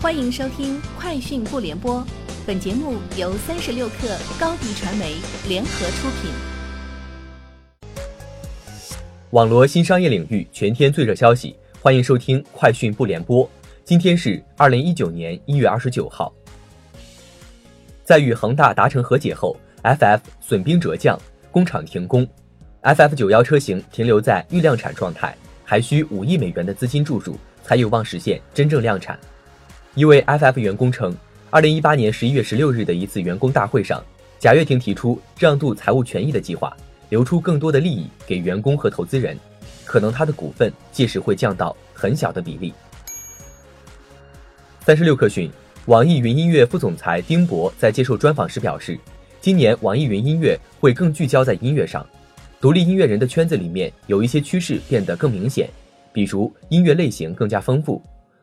欢迎收听《快讯不联播》，本节目由三十六克高低传媒联合出品。网罗新商业领域全天最热消息，欢迎收听《快讯不联播》。今天是二零一九年一月二十九号。在与恒大达成和解后，FF 损兵折将，工厂停工，FF 九幺车型停留在预量产状态，还需五亿美元的资金注入，才有望实现真正量产。一位 FF 员工称，二零一八年十一月十六日的一次员工大会上，贾跃亭提出让渡财务权益的计划，留出更多的利益给员工和投资人，可能他的股份届时会降到很小的比例。三十六氪讯，网易云音乐副总裁丁博在接受专访时表示，今年网易云音乐会更聚焦在音乐上，独立音乐人的圈子里面有一些趋势变得更明显，比如音乐类型更加丰富。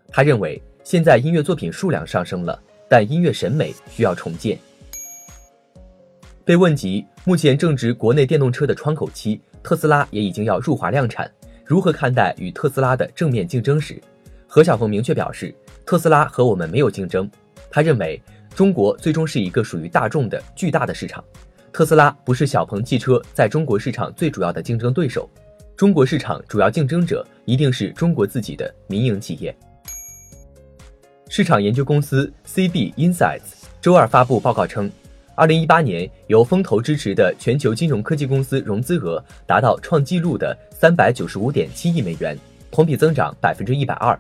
他认为。现在音乐作品数量上升了，但音乐审美需要重建。被问及目前正值国内电动车的窗口期，特斯拉也已经要入华量产，如何看待与特斯拉的正面竞争时，何小鹏明确表示，特斯拉和我们没有竞争。他认为中国最终是一个属于大众的巨大的市场，特斯拉不是小鹏汽车在中国市场最主要的竞争对手，中国市场主要竞争者一定是中国自己的民营企业。市场研究公司 CB Insights 周二发布报告称，二零一八年由风投支持的全球金融科技公司融资额达到创纪录的三百九十五点七亿美元，同比增长百分之一百二。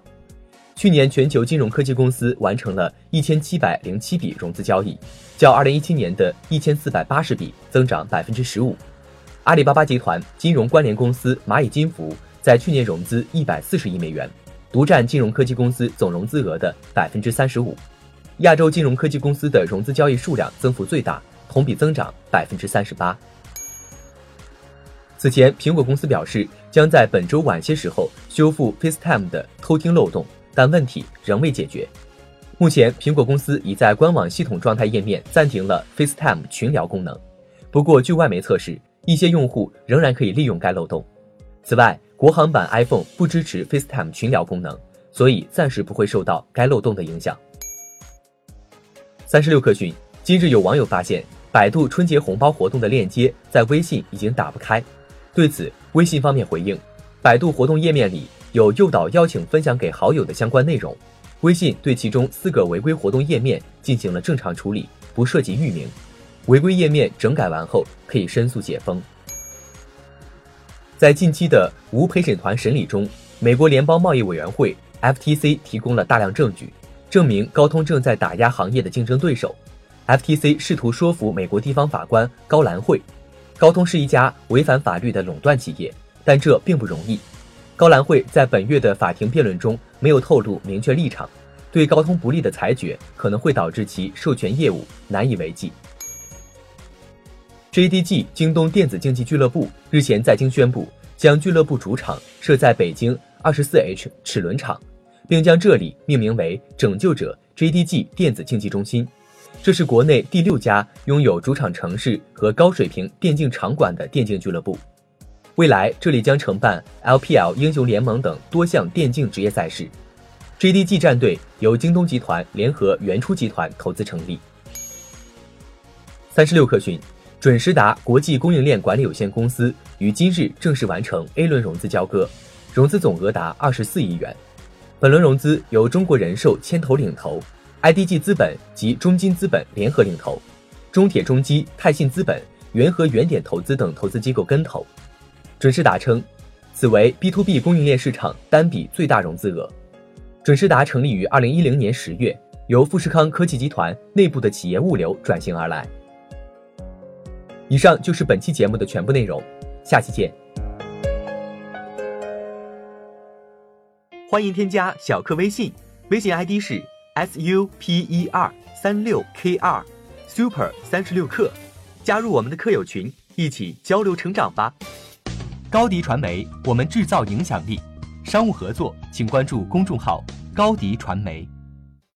去年全球金融科技公司完成了一千七百零七笔融资交易，较二零一七年的一千四百八十笔增长百分之十五。阿里巴巴集团金融关联公司蚂蚁金服在去年融资一百四十亿美元。独占金融科技公司总融资额的百分之三十五，亚洲金融科技公司的融资交易数量增幅最大，同比增长百分之三十八。此前，苹果公司表示将在本周晚些时候修复 FaceTime 的偷听漏洞，但问题仍未解决。目前，苹果公司已在官网系统状态页面暂停了 FaceTime 群聊功能，不过据外媒测试，一些用户仍然可以利用该漏洞。此外，国行版 iPhone 不支持 FaceTime 群聊功能，所以暂时不会受到该漏洞的影响。三十六氪讯，今日有网友发现百度春节红包活动的链接在微信已经打不开，对此，微信方面回应，百度活动页面里有诱导邀请分享给好友的相关内容，微信对其中四个违规活动页面进行了正常处理，不涉及域名，违规页面整改完后可以申诉解封。在近期的无陪审团审理中，美国联邦贸易委员会 （FTC） 提供了大量证据，证明高通正在打压行业的竞争对手。FTC 试图说服美国地方法官高兰会，高通是一家违反法律的垄断企业，但这并不容易。高兰会在本月的法庭辩论中没有透露明确立场，对高通不利的裁决可能会导致其授权业务难以为继。JDG 京东电子竞技俱乐部日前在京宣布，将俱乐部主场设在北京二十四 H 齿轮场，并将这里命名为“拯救者 JDG 电子竞技中心”。这是国内第六家拥有主场城市和高水平电竞场馆的电竞俱乐部。未来，这里将承办 LPL 英雄联盟等多项电竞职业赛事。JDG 战队由京东集团联合原初集团投资成立。三十六氪讯。准时达国际供应链管理有限公司于今日正式完成 A 轮融资交割，融资总额达二十四亿元。本轮融资由中国人寿牵头领投，IDG 资本及中金资本联合领投，中铁中基、泰信资本、元和原点投资等投资机构跟投。准时达称，此为 B to B 供应链市场单笔最大融资额。准时达成立于二零一零年十月，由富士康科技集团内部的企业物流转型而来。以上就是本期节目的全部内容，下期见。欢迎添加小课微信，微信 ID 是 s u p e r 三六 k 二 super 三十六课，加入我们的课友群，一起交流成长吧。高迪传媒，我们制造影响力。商务合作，请关注公众号高迪传媒。